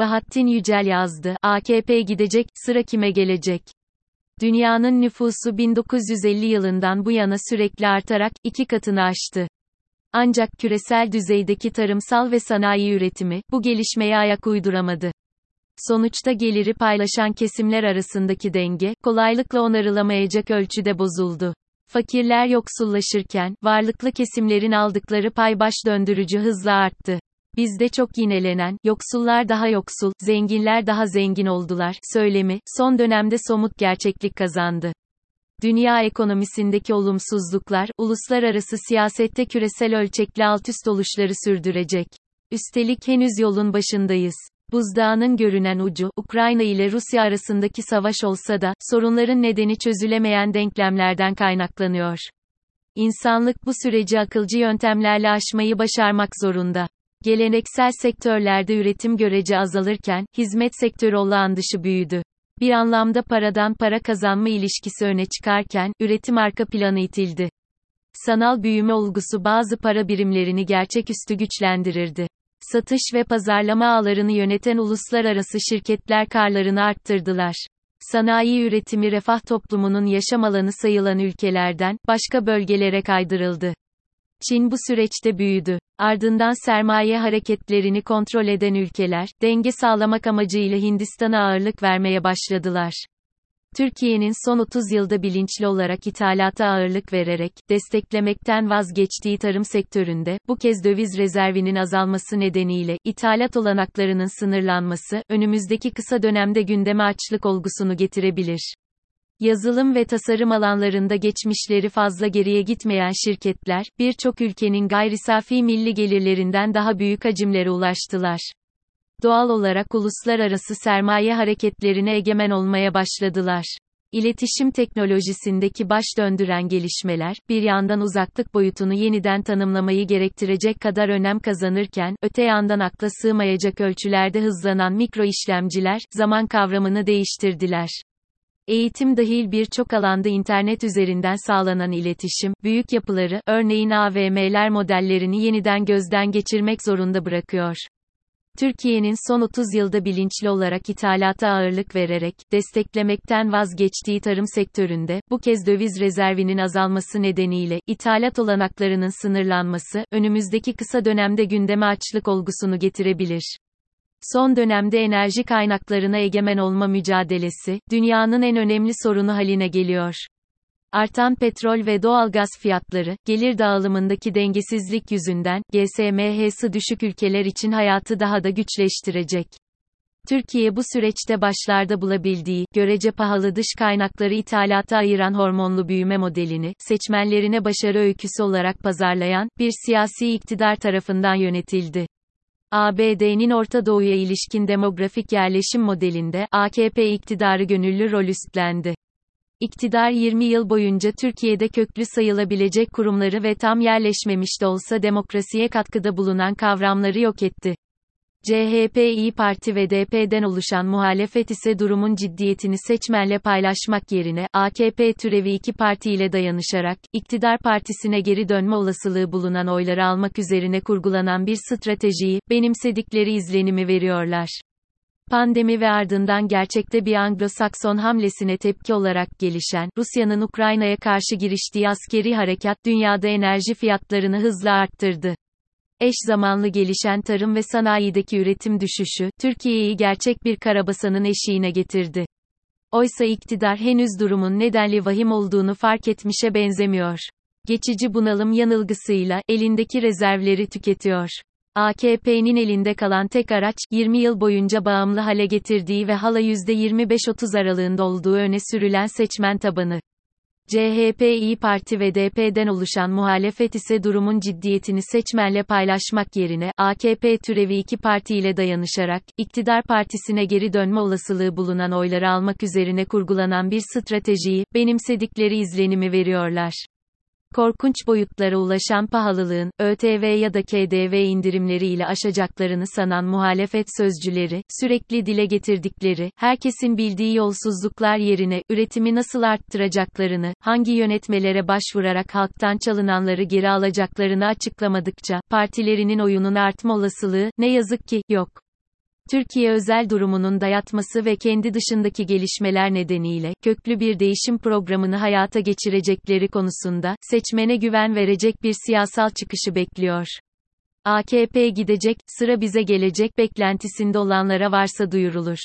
Bahattin Yücel yazdı. AKP gidecek, sıra kime gelecek? Dünyanın nüfusu 1950 yılından bu yana sürekli artarak, iki katını aştı. Ancak küresel düzeydeki tarımsal ve sanayi üretimi, bu gelişmeye ayak uyduramadı. Sonuçta geliri paylaşan kesimler arasındaki denge, kolaylıkla onarılamayacak ölçüde bozuldu. Fakirler yoksullaşırken, varlıklı kesimlerin aldıkları pay baş döndürücü hızla arttı. Bizde çok yinelenen, yoksullar daha yoksul, zenginler daha zengin oldular, söylemi, son dönemde somut gerçeklik kazandı. Dünya ekonomisindeki olumsuzluklar, uluslararası siyasette küresel ölçekli altüst oluşları sürdürecek. Üstelik henüz yolun başındayız. Buzdağının görünen ucu, Ukrayna ile Rusya arasındaki savaş olsa da, sorunların nedeni çözülemeyen denklemlerden kaynaklanıyor. İnsanlık bu süreci akılcı yöntemlerle aşmayı başarmak zorunda. Geleneksel sektörlerde üretim görece azalırken, hizmet sektörü olağan dışı büyüdü. Bir anlamda paradan para kazanma ilişkisi öne çıkarken, üretim arka planı itildi. Sanal büyüme olgusu bazı para birimlerini gerçeküstü güçlendirirdi. Satış ve pazarlama ağlarını yöneten uluslararası şirketler karlarını arttırdılar. Sanayi üretimi refah toplumunun yaşam alanı sayılan ülkelerden, başka bölgelere kaydırıldı. Çin bu süreçte büyüdü. Ardından sermaye hareketlerini kontrol eden ülkeler, denge sağlamak amacıyla Hindistan'a ağırlık vermeye başladılar. Türkiye'nin son 30 yılda bilinçli olarak ithalata ağırlık vererek, desteklemekten vazgeçtiği tarım sektöründe, bu kez döviz rezervinin azalması nedeniyle, ithalat olanaklarının sınırlanması, önümüzdeki kısa dönemde gündeme açlık olgusunu getirebilir. Yazılım ve tasarım alanlarında geçmişleri fazla geriye gitmeyen şirketler, birçok ülkenin gayri safi milli gelirlerinden daha büyük hacimlere ulaştılar. Doğal olarak uluslararası sermaye hareketlerine egemen olmaya başladılar. İletişim teknolojisindeki baş döndüren gelişmeler, bir yandan uzaklık boyutunu yeniden tanımlamayı gerektirecek kadar önem kazanırken, öte yandan akla sığmayacak ölçülerde hızlanan mikro işlemciler, zaman kavramını değiştirdiler. Eğitim dahil birçok alanda internet üzerinden sağlanan iletişim, büyük yapıları, örneğin AVM'ler modellerini yeniden gözden geçirmek zorunda bırakıyor. Türkiye'nin son 30 yılda bilinçli olarak ithalata ağırlık vererek, desteklemekten vazgeçtiği tarım sektöründe, bu kez döviz rezervinin azalması nedeniyle, ithalat olanaklarının sınırlanması, önümüzdeki kısa dönemde gündeme açlık olgusunu getirebilir. Son dönemde enerji kaynaklarına egemen olma mücadelesi, dünyanın en önemli sorunu haline geliyor. Artan petrol ve doğalgaz fiyatları, gelir dağılımındaki dengesizlik yüzünden, GSMH'sı düşük ülkeler için hayatı daha da güçleştirecek. Türkiye bu süreçte başlarda bulabildiği, görece pahalı dış kaynakları ithalata ayıran hormonlu büyüme modelini, seçmenlerine başarı öyküsü olarak pazarlayan, bir siyasi iktidar tarafından yönetildi. ABD'nin Orta Doğu'ya ilişkin demografik yerleşim modelinde, AKP iktidarı gönüllü rol üstlendi. İktidar 20 yıl boyunca Türkiye'de köklü sayılabilecek kurumları ve tam yerleşmemiş de olsa demokrasiye katkıda bulunan kavramları yok etti. CHP, İyi Parti ve DP'den oluşan muhalefet ise durumun ciddiyetini seçmenle paylaşmak yerine, AKP türevi iki partiyle dayanışarak, iktidar partisine geri dönme olasılığı bulunan oyları almak üzerine kurgulanan bir stratejiyi, benimsedikleri izlenimi veriyorlar. Pandemi ve ardından gerçekte bir Anglo-Sakson hamlesine tepki olarak gelişen, Rusya'nın Ukrayna'ya karşı giriştiği askeri harekat, dünyada enerji fiyatlarını hızla arttırdı. Eş zamanlı gelişen tarım ve sanayideki üretim düşüşü, Türkiye'yi gerçek bir karabasanın eşiğine getirdi. Oysa iktidar henüz durumun nedenli vahim olduğunu fark etmişe benzemiyor. Geçici bunalım yanılgısıyla, elindeki rezervleri tüketiyor. AKP'nin elinde kalan tek araç, 20 yıl boyunca bağımlı hale getirdiği ve hala %25-30 aralığında olduğu öne sürülen seçmen tabanı. CHP, İyi Parti ve DP'den oluşan muhalefet ise durumun ciddiyetini seçmenle paylaşmak yerine, AKP türevi iki partiyle dayanışarak, iktidar partisine geri dönme olasılığı bulunan oyları almak üzerine kurgulanan bir stratejiyi, benimsedikleri izlenimi veriyorlar. Korkunç boyutlara ulaşan pahalılığın, ÖTV ya da KDV indirimleriyle aşacaklarını sanan muhalefet sözcüleri, sürekli dile getirdikleri, herkesin bildiği yolsuzluklar yerine, üretimi nasıl arttıracaklarını, hangi yönetmelere başvurarak halktan çalınanları geri alacaklarını açıklamadıkça, partilerinin oyunun artma olasılığı, ne yazık ki, yok. Türkiye özel durumunun dayatması ve kendi dışındaki gelişmeler nedeniyle, köklü bir değişim programını hayata geçirecekleri konusunda, seçmene güven verecek bir siyasal çıkışı bekliyor. AKP gidecek, sıra bize gelecek beklentisinde olanlara varsa duyurulur.